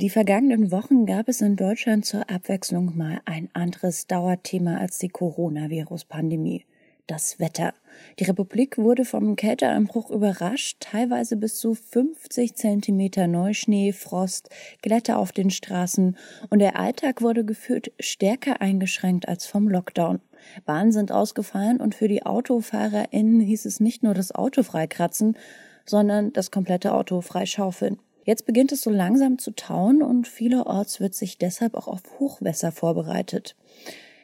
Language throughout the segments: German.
Die vergangenen Wochen gab es in Deutschland zur Abwechslung mal ein anderes Dauerthema als die Coronavirus-Pandemie. Das Wetter. Die Republik wurde vom Kälteeinbruch überrascht, teilweise bis zu 50 Zentimeter Neuschnee, Frost, Glätte auf den Straßen und der Alltag wurde gefühlt stärker eingeschränkt als vom Lockdown. Bahnen sind ausgefallen und für die AutofahrerInnen hieß es nicht nur das Auto freikratzen, sondern das komplette Auto freischaufeln. Jetzt beginnt es so langsam zu tauen und vielerorts wird sich deshalb auch auf Hochwässer vorbereitet.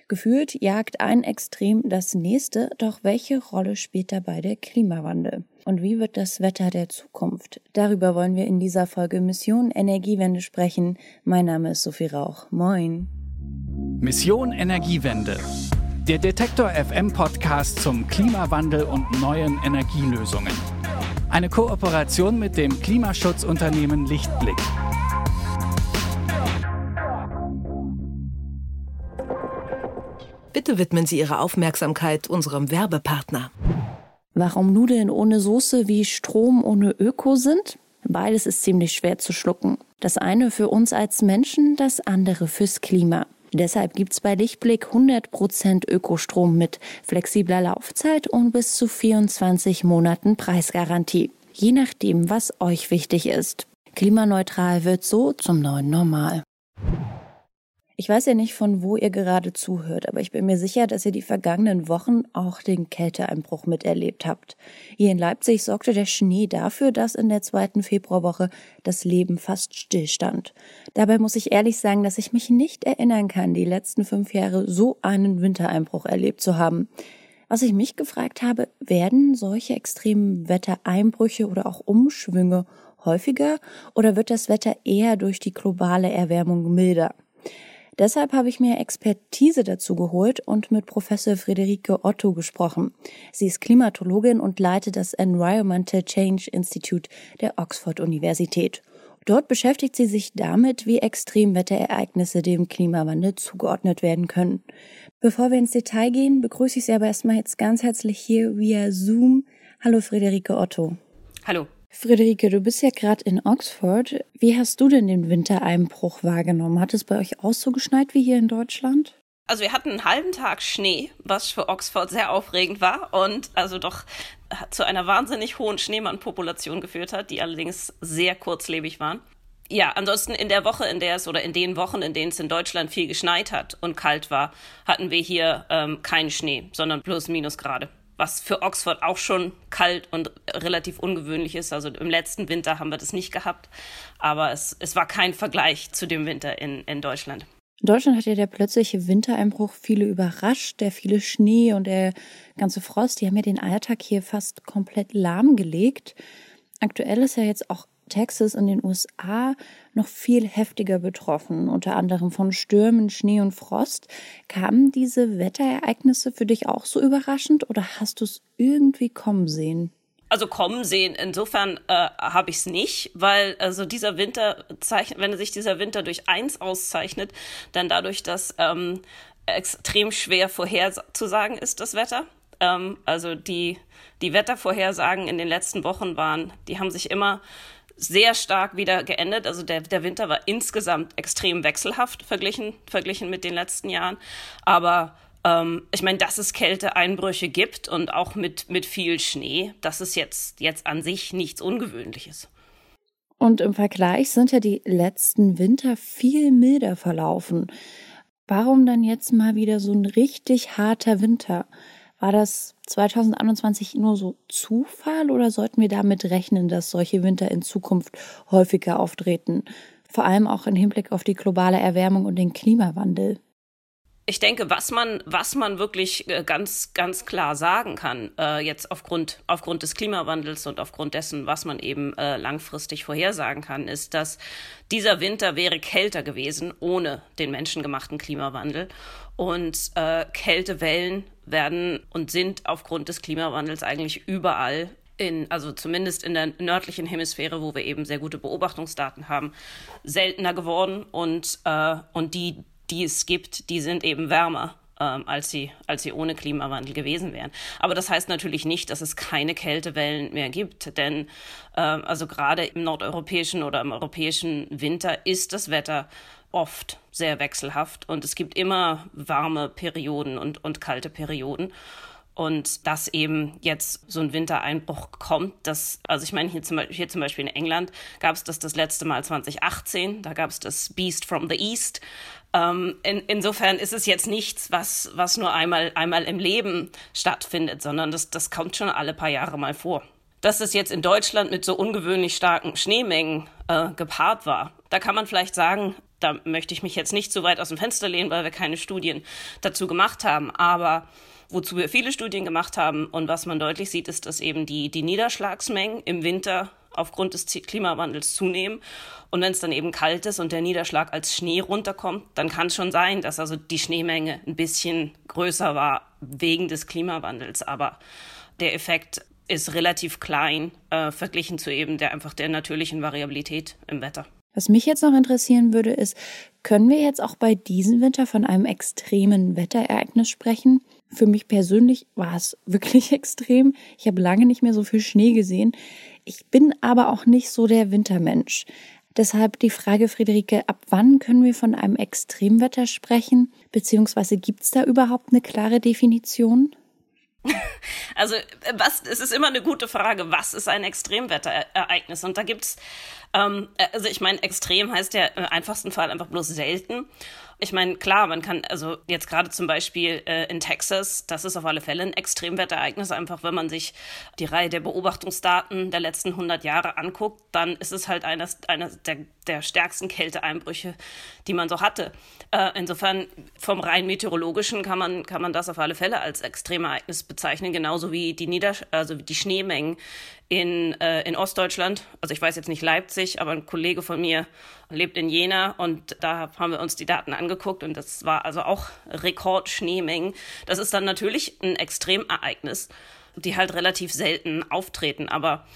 Gefühlt jagt ein Extrem das nächste, doch welche Rolle spielt dabei der Klimawandel? Und wie wird das Wetter der Zukunft? Darüber wollen wir in dieser Folge Mission Energiewende sprechen. Mein Name ist Sophie Rauch. Moin. Mission Energiewende. Der Detektor FM Podcast zum Klimawandel und neuen Energielösungen. Eine Kooperation mit dem Klimaschutzunternehmen Lichtblick. Bitte widmen Sie Ihre Aufmerksamkeit unserem Werbepartner. Warum Nudeln ohne Soße wie Strom ohne Öko sind? Beides ist ziemlich schwer zu schlucken. Das eine für uns als Menschen, das andere fürs Klima. Deshalb gibt's bei Lichtblick 100% Ökostrom mit flexibler Laufzeit und bis zu 24 Monaten Preisgarantie. Je nachdem, was euch wichtig ist. Klimaneutral wird so zum neuen Normal. Ich weiß ja nicht, von wo ihr gerade zuhört, aber ich bin mir sicher, dass ihr die vergangenen Wochen auch den Kälteeinbruch miterlebt habt. Hier in Leipzig sorgte der Schnee dafür, dass in der zweiten Februarwoche das Leben fast stillstand. Dabei muss ich ehrlich sagen, dass ich mich nicht erinnern kann, die letzten fünf Jahre so einen Wintereinbruch erlebt zu haben. Was ich mich gefragt habe, werden solche extremen Wettereinbrüche oder auch Umschwünge häufiger oder wird das Wetter eher durch die globale Erwärmung milder? Deshalb habe ich mir Expertise dazu geholt und mit Professor Friederike Otto gesprochen. Sie ist Klimatologin und leitet das Environmental Change Institute der Oxford Universität. Dort beschäftigt sie sich damit, wie Extremwetterereignisse dem Klimawandel zugeordnet werden können. Bevor wir ins Detail gehen, begrüße ich Sie aber erstmal jetzt ganz herzlich hier via Zoom. Hallo Friederike Otto. Hallo. Friederike, du bist ja gerade in Oxford. Wie hast du denn den Wintereinbruch wahrgenommen? Hat es bei euch auch so geschneit wie hier in Deutschland? Also wir hatten einen halben Tag Schnee, was für Oxford sehr aufregend war und also doch zu einer wahnsinnig hohen Schneemannpopulation geführt hat, die allerdings sehr kurzlebig waren. Ja, ansonsten in der Woche, in der es oder in den Wochen, in denen es in Deutschland viel geschneit hat und kalt war, hatten wir hier ähm, keinen Schnee, sondern plus Minusgrade was für Oxford auch schon kalt und relativ ungewöhnlich ist. Also im letzten Winter haben wir das nicht gehabt, aber es, es war kein Vergleich zu dem Winter in, in Deutschland. In Deutschland hat ja der plötzliche Wintereinbruch viele überrascht, der viele Schnee und der ganze Frost, die haben ja den Alltag hier fast komplett lahmgelegt. Aktuell ist ja jetzt auch Texas in den USA noch viel heftiger betroffen, unter anderem von Stürmen, Schnee und Frost. Kamen diese Wetterereignisse für dich auch so überraschend oder hast du es irgendwie kommen sehen? Also kommen sehen, insofern äh, habe ich es nicht, weil also dieser Winter zeichnet, wenn sich dieser Winter durch eins auszeichnet, dann dadurch, dass ähm, extrem schwer vorherzusagen ist, das Wetter. Ähm, also die, die Wettervorhersagen in den letzten Wochen waren, die haben sich immer sehr stark wieder geendet. Also der, der Winter war insgesamt extrem wechselhaft verglichen, verglichen mit den letzten Jahren. Aber ähm, ich meine, dass es Kälteeinbrüche gibt und auch mit, mit viel Schnee, das ist jetzt, jetzt an sich nichts Ungewöhnliches. Und im Vergleich sind ja die letzten Winter viel milder verlaufen. Warum dann jetzt mal wieder so ein richtig harter Winter? War das 2021 nur so Zufall oder sollten wir damit rechnen, dass solche Winter in Zukunft häufiger auftreten? Vor allem auch im Hinblick auf die globale Erwärmung und den Klimawandel. Ich denke, was man, was man wirklich äh, ganz, ganz klar sagen kann, äh, jetzt aufgrund, aufgrund des Klimawandels und aufgrund dessen, was man eben äh, langfristig vorhersagen kann, ist, dass dieser Winter wäre kälter gewesen ohne den menschengemachten Klimawandel. Und äh, Kältewellen werden und sind aufgrund des Klimawandels eigentlich überall in, also zumindest in der nördlichen Hemisphäre, wo wir eben sehr gute Beobachtungsdaten haben, seltener geworden und, äh, und die, die es gibt, die sind eben wärmer ähm, als, sie, als sie ohne Klimawandel gewesen wären. Aber das heißt natürlich nicht, dass es keine Kältewellen mehr gibt, denn äh, also gerade im nordeuropäischen oder im europäischen Winter ist das Wetter oft sehr wechselhaft und es gibt immer warme Perioden und, und kalte Perioden. Und dass eben jetzt so ein Wintereinbruch kommt, das, also ich meine, hier zum, hier zum Beispiel in England gab es das das letzte Mal 2018, da gab es das Beast from the East. Ähm, in, insofern ist es jetzt nichts, was, was nur einmal, einmal im Leben stattfindet, sondern das, das kommt schon alle paar Jahre mal vor. Dass es jetzt in Deutschland mit so ungewöhnlich starken Schneemengen äh, gepaart war, da kann man vielleicht sagen, da möchte ich mich jetzt nicht zu weit aus dem Fenster lehnen, weil wir keine Studien dazu gemacht haben. Aber wozu wir viele Studien gemacht haben und was man deutlich sieht, ist, dass eben die, die Niederschlagsmengen im Winter aufgrund des Klimawandels zunehmen. Und wenn es dann eben kalt ist und der Niederschlag als Schnee runterkommt, dann kann es schon sein, dass also die Schneemenge ein bisschen größer war wegen des Klimawandels. Aber der Effekt ist relativ klein äh, verglichen zu eben der einfach der natürlichen Variabilität im Wetter. Was mich jetzt noch interessieren würde, ist, können wir jetzt auch bei diesem Winter von einem extremen Wetterereignis sprechen? Für mich persönlich war es wirklich extrem. Ich habe lange nicht mehr so viel Schnee gesehen. Ich bin aber auch nicht so der Wintermensch. Deshalb die Frage, Friederike, ab wann können wir von einem Extremwetter sprechen? Beziehungsweise gibt es da überhaupt eine klare Definition? Also was, es ist immer eine gute Frage, was ist ein Extremwetterereignis? Und da gibt's, ähm, also ich meine, extrem heißt ja im einfachsten Fall einfach bloß selten. Ich meine, klar, man kann, also jetzt gerade zum Beispiel äh, in Texas, das ist auf alle Fälle ein Extremwetterereignis, einfach wenn man sich die Reihe der Beobachtungsdaten der letzten 100 Jahre anguckt, dann ist es halt eines, eines der, der stärksten Kälteeinbrüche, die man so hatte. Äh, insofern vom rein meteorologischen kann man, kann man das auf alle Fälle als Extremereignis bezeichnen, genauso wie die Nieder also die Schneemengen in, äh, in Ostdeutschland. Also ich weiß jetzt nicht Leipzig, aber ein Kollege von mir lebt in Jena und da haben wir uns die Daten angeguckt und das war also auch Rekordschneemengen. Das ist dann natürlich ein Extremereignis, die halt relativ selten auftreten, aber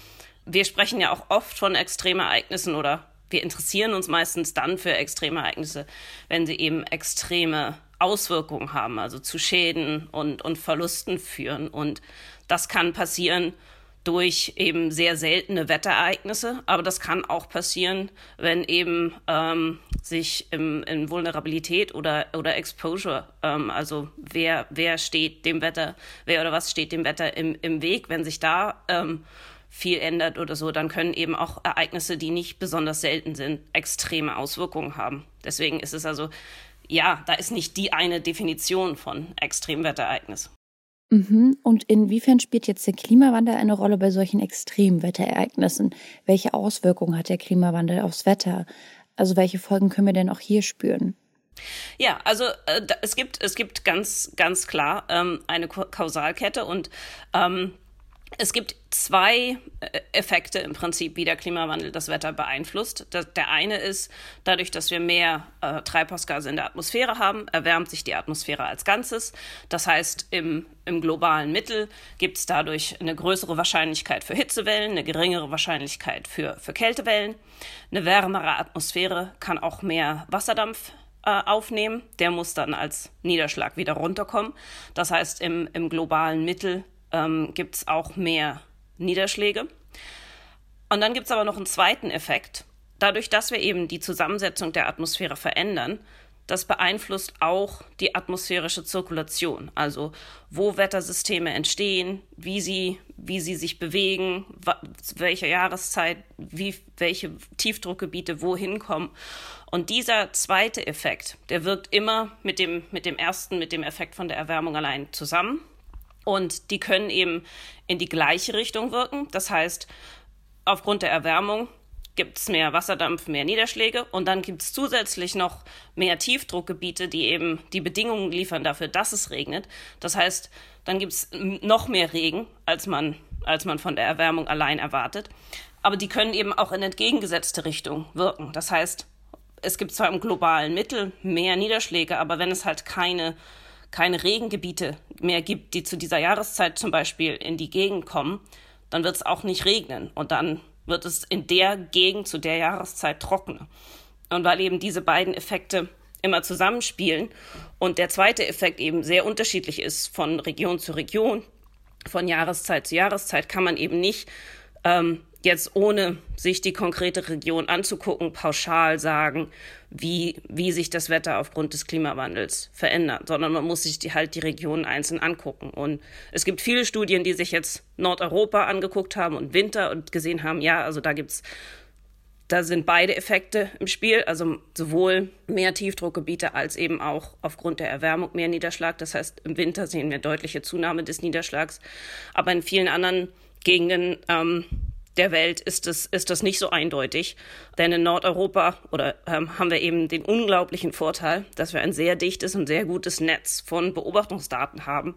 wir sprechen ja auch oft von Extremereignissen oder wir interessieren uns meistens dann für Extremereignisse, wenn sie eben extreme Auswirkungen haben, also zu Schäden und, und Verlusten führen. Und das kann passieren durch eben sehr seltene Wetterereignisse, aber das kann auch passieren, wenn eben ähm, sich im, in Vulnerabilität oder, oder Exposure, ähm, also wer, wer steht dem Wetter, wer oder was steht dem Wetter im, im Weg, wenn sich da ähm, viel ändert oder so, dann können eben auch Ereignisse, die nicht besonders selten sind, extreme Auswirkungen haben. Deswegen ist es also, ja, da ist nicht die eine Definition von Extremwetterereignis. Mhm. Und inwiefern spielt jetzt der Klimawandel eine Rolle bei solchen Extremwetterereignissen? Welche Auswirkungen hat der Klimawandel aufs Wetter? Also welche Folgen können wir denn auch hier spüren? Ja, also äh, es gibt es gibt ganz ganz klar ähm, eine Kausalkette und ähm, es gibt zwei äh, Effekte im Prinzip, wie der Klimawandel das Wetter beeinflusst. Der eine ist, dadurch, dass wir mehr äh, Treibhausgase in der Atmosphäre haben, erwärmt sich die Atmosphäre als Ganzes. Das heißt, im, im globalen Mittel gibt es dadurch eine größere Wahrscheinlichkeit für Hitzewellen, eine geringere Wahrscheinlichkeit für, für Kältewellen. Eine wärmere Atmosphäre kann auch mehr Wasserdampf äh, aufnehmen. Der muss dann als Niederschlag wieder runterkommen. Das heißt, im, im globalen Mittel ähm, gibt es auch mehr Niederschläge. Und dann gibt es aber noch einen zweiten Effekt. Dadurch, dass wir eben die Zusammensetzung der Atmosphäre verändern, das beeinflusst auch die atmosphärische Zirkulation, also wo Wettersysteme entstehen, wie sie, wie sie sich bewegen, welche Jahreszeit, wie, welche Tiefdruckgebiete wohin kommen. Und dieser zweite Effekt, der wirkt immer mit dem, mit dem ersten, mit dem Effekt von der Erwärmung allein zusammen. Und die können eben in die gleiche Richtung wirken. Das heißt, aufgrund der Erwärmung gibt es mehr Wasserdampf, mehr Niederschläge und dann gibt es zusätzlich noch mehr Tiefdruckgebiete, die eben die Bedingungen liefern dafür, dass es regnet. Das heißt, dann gibt es noch mehr Regen, als man, als man von der Erwärmung allein erwartet. Aber die können eben auch in entgegengesetzte Richtung wirken. Das heißt, es gibt zwar im globalen Mittel mehr Niederschläge, aber wenn es halt keine keine Regengebiete mehr gibt, die zu dieser Jahreszeit zum Beispiel in die Gegend kommen, dann wird es auch nicht regnen und dann wird es in der Gegend zu der Jahreszeit trockener. Und weil eben diese beiden Effekte immer zusammenspielen und der zweite Effekt eben sehr unterschiedlich ist von Region zu Region, von Jahreszeit zu Jahreszeit, kann man eben nicht ähm, jetzt ohne sich die konkrete Region anzugucken, pauschal sagen, wie, wie sich das Wetter aufgrund des Klimawandels verändert, sondern man muss sich die, halt die Regionen einzeln angucken. Und es gibt viele Studien, die sich jetzt Nordeuropa angeguckt haben und Winter und gesehen haben, ja, also da gibt's da sind beide Effekte im Spiel, also sowohl mehr Tiefdruckgebiete als eben auch aufgrund der Erwärmung mehr Niederschlag. Das heißt, im Winter sehen wir deutliche Zunahme des Niederschlags. Aber in vielen anderen Gegenden ähm, der Welt ist es, ist das nicht so eindeutig. Denn in Nordeuropa oder ähm, haben wir eben den unglaublichen Vorteil, dass wir ein sehr dichtes und sehr gutes Netz von Beobachtungsdaten haben,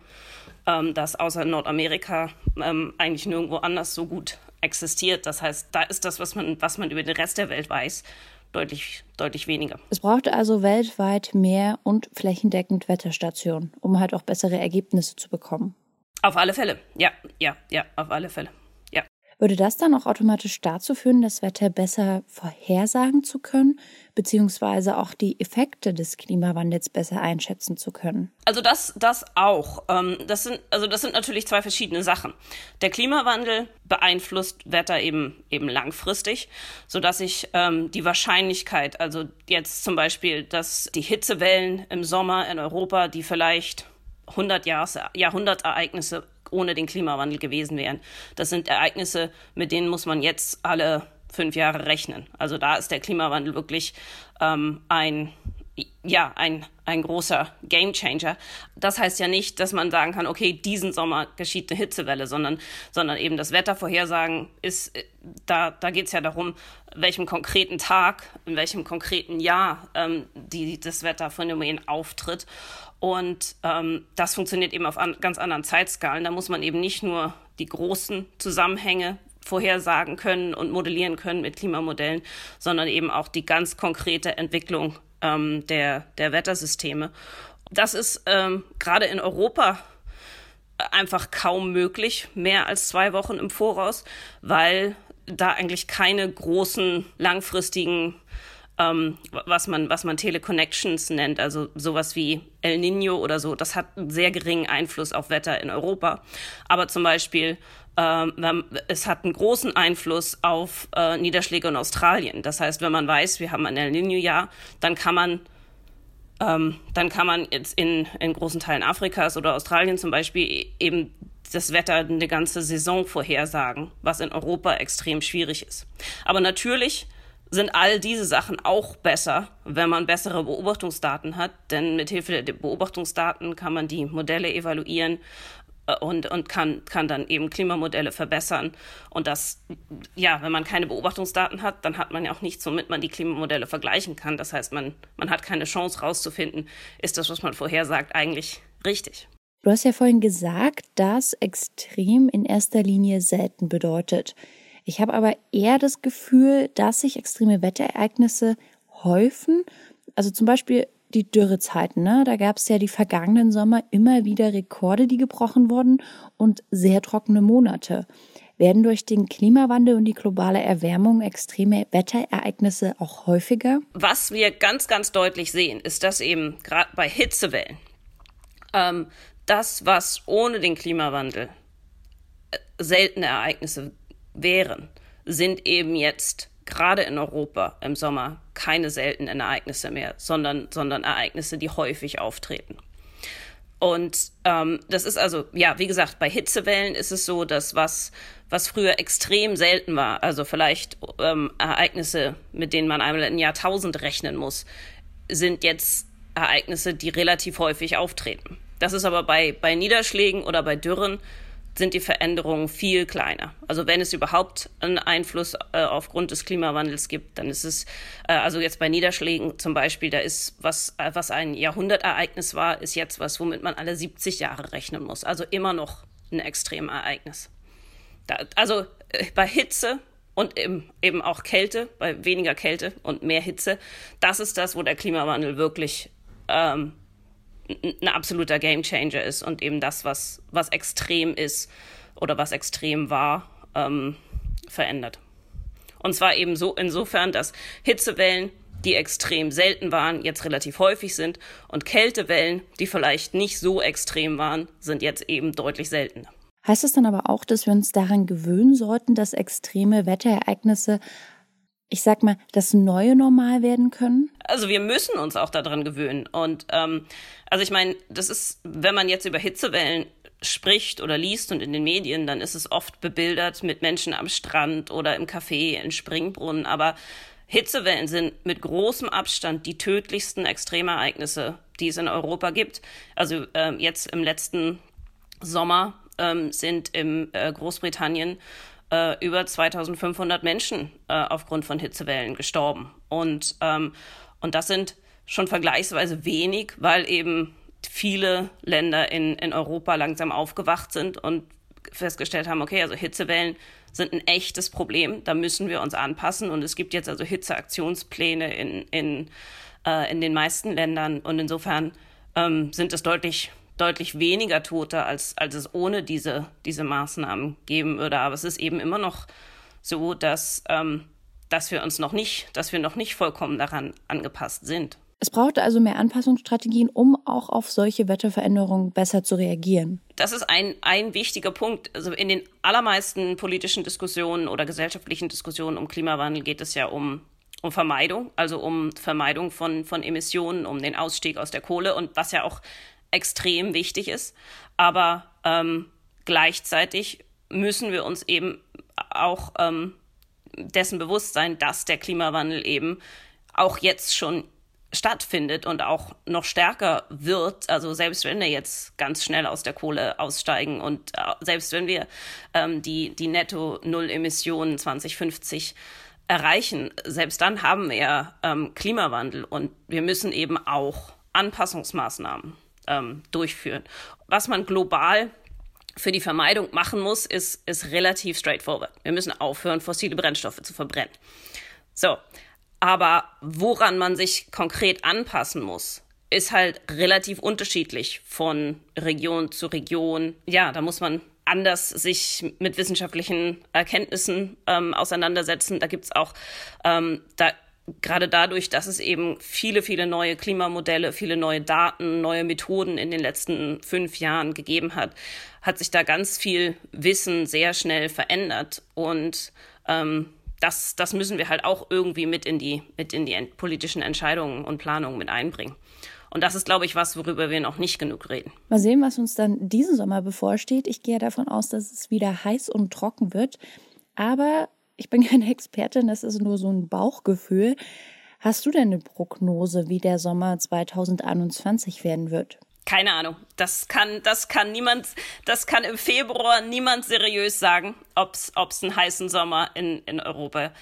ähm, das außer Nordamerika ähm, eigentlich nirgendwo anders so gut existiert. Das heißt, da ist das, was man, was man über den Rest der Welt weiß, deutlich, deutlich weniger. Es braucht also weltweit mehr und flächendeckend Wetterstationen, um halt auch bessere Ergebnisse zu bekommen. Auf alle Fälle, ja, ja, ja, auf alle Fälle. Würde das dann auch automatisch dazu führen, das Wetter besser vorhersagen zu können, beziehungsweise auch die Effekte des Klimawandels besser einschätzen zu können? Also das, das auch. Ähm, das sind, also das sind natürlich zwei verschiedene Sachen. Der Klimawandel beeinflusst Wetter eben, eben langfristig, sodass ich ähm, die Wahrscheinlichkeit, also jetzt zum Beispiel, dass die Hitzewellen im Sommer in Europa, die vielleicht 100 Jahres, Jahrhundertereignisse ohne den Klimawandel gewesen wären. Das sind Ereignisse, mit denen muss man jetzt alle fünf Jahre rechnen. Also da ist der Klimawandel wirklich ähm, ein ja, ein, ein großer Gamechanger. Das heißt ja nicht, dass man sagen kann, okay, diesen Sommer geschieht eine Hitzewelle, sondern, sondern eben das Wettervorhersagen ist, da, da geht es ja darum, welchem konkreten Tag, in welchem konkreten Jahr ähm, die, das Wetterphänomen auftritt. Und ähm, das funktioniert eben auf an, ganz anderen Zeitskalen. Da muss man eben nicht nur die großen Zusammenhänge vorhersagen können und modellieren können mit Klimamodellen, sondern eben auch die ganz konkrete Entwicklung ähm, der, der Wettersysteme. Das ist ähm, gerade in Europa einfach kaum möglich, mehr als zwei Wochen im Voraus, weil da eigentlich keine großen langfristigen ähm, was man, was man Teleconnections nennt, also sowas wie El Nino oder so, das hat einen sehr geringen Einfluss auf Wetter in Europa. Aber zum Beispiel, ähm, es hat einen großen Einfluss auf äh, Niederschläge in Australien. Das heißt, wenn man weiß, wir haben ein El Nino-Jahr, dann kann man ähm, dann kann man jetzt in, in großen Teilen Afrikas oder Australien zum Beispiel eben das Wetter eine ganze Saison vorhersagen, was in Europa extrem schwierig ist. Aber natürlich sind all diese Sachen auch besser, wenn man bessere Beobachtungsdaten hat. Denn mit Hilfe der Beobachtungsdaten kann man die Modelle evaluieren äh, und, und kann, kann dann eben Klimamodelle verbessern. Und das, ja, wenn man keine Beobachtungsdaten hat, dann hat man ja auch nichts, womit man die Klimamodelle vergleichen kann. Das heißt, man, man hat keine Chance rauszufinden, ist das, was man vorhersagt, eigentlich richtig. Du hast ja vorhin gesagt, dass extrem in erster Linie selten bedeutet. Ich habe aber eher das Gefühl, dass sich extreme Wetterereignisse häufen. Also zum Beispiel die Dürrezeiten. Ne? Da gab es ja die vergangenen Sommer immer wieder Rekorde, die gebrochen wurden und sehr trockene Monate. Werden durch den Klimawandel und die globale Erwärmung extreme Wetterereignisse auch häufiger? Was wir ganz, ganz deutlich sehen, ist, dass eben gerade bei Hitzewellen ähm, das, was ohne den Klimawandel äh, seltene Ereignisse wären, sind eben jetzt gerade in Europa im Sommer keine seltenen Ereignisse mehr, sondern, sondern Ereignisse, die häufig auftreten. Und ähm, das ist also, ja, wie gesagt, bei Hitzewellen ist es so, dass was, was früher extrem selten war, also vielleicht ähm, Ereignisse, mit denen man einmal ein Jahrtausend rechnen muss, sind jetzt Ereignisse, die relativ häufig auftreten. Das ist aber bei, bei Niederschlägen oder bei Dürren sind die Veränderungen viel kleiner. Also wenn es überhaupt einen Einfluss äh, aufgrund des Klimawandels gibt, dann ist es, äh, also jetzt bei Niederschlägen zum Beispiel, da ist was, äh, was ein Jahrhundertereignis war, ist jetzt was, womit man alle 70 Jahre rechnen muss. Also immer noch ein Extremereignis. Da, also äh, bei Hitze und eben, eben auch Kälte, bei weniger Kälte und mehr Hitze, das ist das, wo der Klimawandel wirklich ähm, ein absoluter Gamechanger ist und eben das, was, was extrem ist oder was extrem war, ähm, verändert. Und zwar eben so insofern, dass Hitzewellen die extrem selten waren, jetzt relativ häufig sind und Kältewellen, die vielleicht nicht so extrem waren, sind jetzt eben deutlich seltener. Heißt es dann aber auch, dass wir uns daran gewöhnen sollten, dass extreme Wetterereignisse ich sag mal, das neue Normal werden können? Also wir müssen uns auch daran gewöhnen. Und ähm, also ich meine, das ist, wenn man jetzt über Hitzewellen spricht oder liest und in den Medien, dann ist es oft bebildert mit Menschen am Strand oder im Café, in Springbrunnen. Aber Hitzewellen sind mit großem Abstand die tödlichsten Extremereignisse, die es in Europa gibt. Also ähm, jetzt im letzten Sommer ähm, sind in äh, Großbritannien äh, über 2500 Menschen äh, aufgrund von Hitzewellen gestorben. Und, ähm, und das sind schon vergleichsweise wenig, weil eben viele Länder in, in Europa langsam aufgewacht sind und festgestellt haben, okay, also Hitzewellen sind ein echtes Problem, da müssen wir uns anpassen. Und es gibt jetzt also Hitzeaktionspläne in, in, äh, in den meisten Ländern. Und insofern ähm, sind es deutlich, deutlich weniger Tote, als, als es ohne diese, diese Maßnahmen geben würde. Aber es ist eben immer noch so, dass, ähm, dass wir uns noch nicht, dass wir noch nicht vollkommen daran angepasst sind. Es braucht also mehr Anpassungsstrategien, um auch auf solche Wetterveränderungen besser zu reagieren. Das ist ein, ein wichtiger Punkt. Also in den allermeisten politischen Diskussionen oder gesellschaftlichen Diskussionen um Klimawandel geht es ja um, um Vermeidung, also um Vermeidung von, von Emissionen, um den Ausstieg aus der Kohle und was ja auch extrem wichtig ist. Aber ähm, gleichzeitig müssen wir uns eben auch ähm, dessen bewusst sein, dass der Klimawandel eben auch jetzt schon stattfindet und auch noch stärker wird, also selbst wenn wir jetzt ganz schnell aus der Kohle aussteigen und äh, selbst wenn wir ähm, die, die Netto-Null-Emissionen 2050 erreichen, selbst dann haben wir ähm, Klimawandel und wir müssen eben auch Anpassungsmaßnahmen ähm, durchführen. Was man global für die Vermeidung machen muss, ist, ist relativ straightforward. Wir müssen aufhören, fossile Brennstoffe zu verbrennen. So, aber woran man sich konkret anpassen muss, ist halt relativ unterschiedlich von Region zu Region. Ja, da muss man anders sich mit wissenschaftlichen Erkenntnissen ähm, auseinandersetzen. Da gibt's auch ähm, da gerade dadurch, dass es eben viele, viele neue Klimamodelle, viele neue Daten, neue Methoden in den letzten fünf Jahren gegeben hat, hat sich da ganz viel Wissen sehr schnell verändert. Und ähm, das, das müssen wir halt auch irgendwie mit in die, mit in die politischen Entscheidungen und Planungen mit einbringen. Und das ist, glaube ich, was, worüber wir noch nicht genug reden. Mal sehen, was uns dann diesen Sommer bevorsteht. Ich gehe davon aus, dass es wieder heiß und trocken wird. Aber ich bin keine Expertin, das ist nur so ein Bauchgefühl. Hast du denn eine Prognose, wie der Sommer 2021 werden wird? keine Ahnung. Das kann, das kann niemand, das kann im Februar niemand seriös sagen, ob es einen heißen Sommer in, in Europa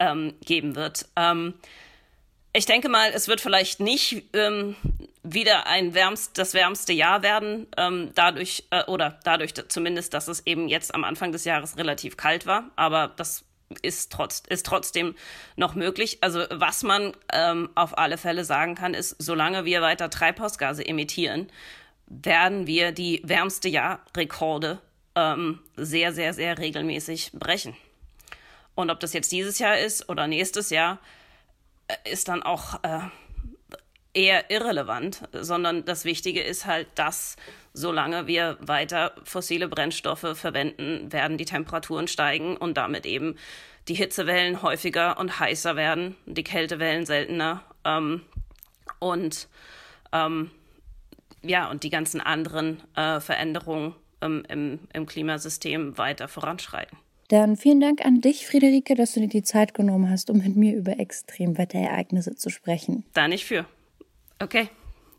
ähm, geben wird. Ähm, ich denke mal, es wird vielleicht nicht ähm, wieder ein wärmst, das wärmste Jahr werden, ähm, dadurch äh, oder dadurch zumindest, dass es eben jetzt am Anfang des Jahres relativ kalt war. Aber das ist, trotz, ist trotzdem noch möglich. Also was man ähm, auf alle Fälle sagen kann, ist, solange wir weiter Treibhausgase emittieren, werden wir die wärmste Jahrrekorde ähm, sehr, sehr, sehr regelmäßig brechen. Und ob das jetzt dieses Jahr ist oder nächstes Jahr, äh, ist dann auch äh, eher irrelevant, sondern das Wichtige ist halt, dass solange wir weiter fossile Brennstoffe verwenden, werden die Temperaturen steigen und damit eben die Hitzewellen häufiger und heißer werden, die Kältewellen seltener ähm, und ähm, ja, und die ganzen anderen äh, Veränderungen ähm, im, im Klimasystem weiter voranschreiten. Dann vielen Dank an dich, Friederike, dass du dir die Zeit genommen hast, um mit mir über Extremwetterereignisse zu sprechen. Da nicht für. Okay.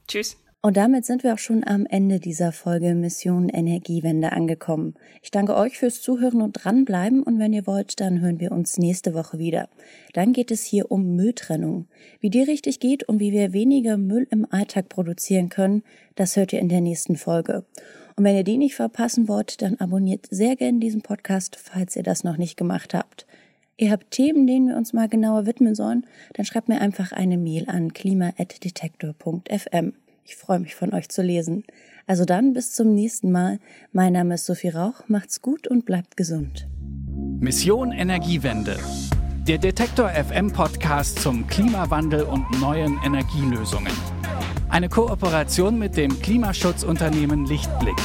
Tschüss. Und damit sind wir auch schon am Ende dieser Folge Mission Energiewende angekommen. Ich danke euch fürs Zuhören und dranbleiben und wenn ihr wollt, dann hören wir uns nächste Woche wieder. Dann geht es hier um Mülltrennung. Wie die richtig geht und wie wir weniger Müll im Alltag produzieren können, das hört ihr in der nächsten Folge. Und wenn ihr die nicht verpassen wollt, dann abonniert sehr gerne diesen Podcast, falls ihr das noch nicht gemacht habt. Ihr habt Themen, denen wir uns mal genauer widmen sollen, dann schreibt mir einfach eine Mail an klima.detektor.fm. Ich freue mich von euch zu lesen. Also dann bis zum nächsten Mal. Mein Name ist Sophie Rauch. Macht's gut und bleibt gesund. Mission Energiewende. Der Detektor FM Podcast zum Klimawandel und neuen Energielösungen. Eine Kooperation mit dem Klimaschutzunternehmen Lichtblick.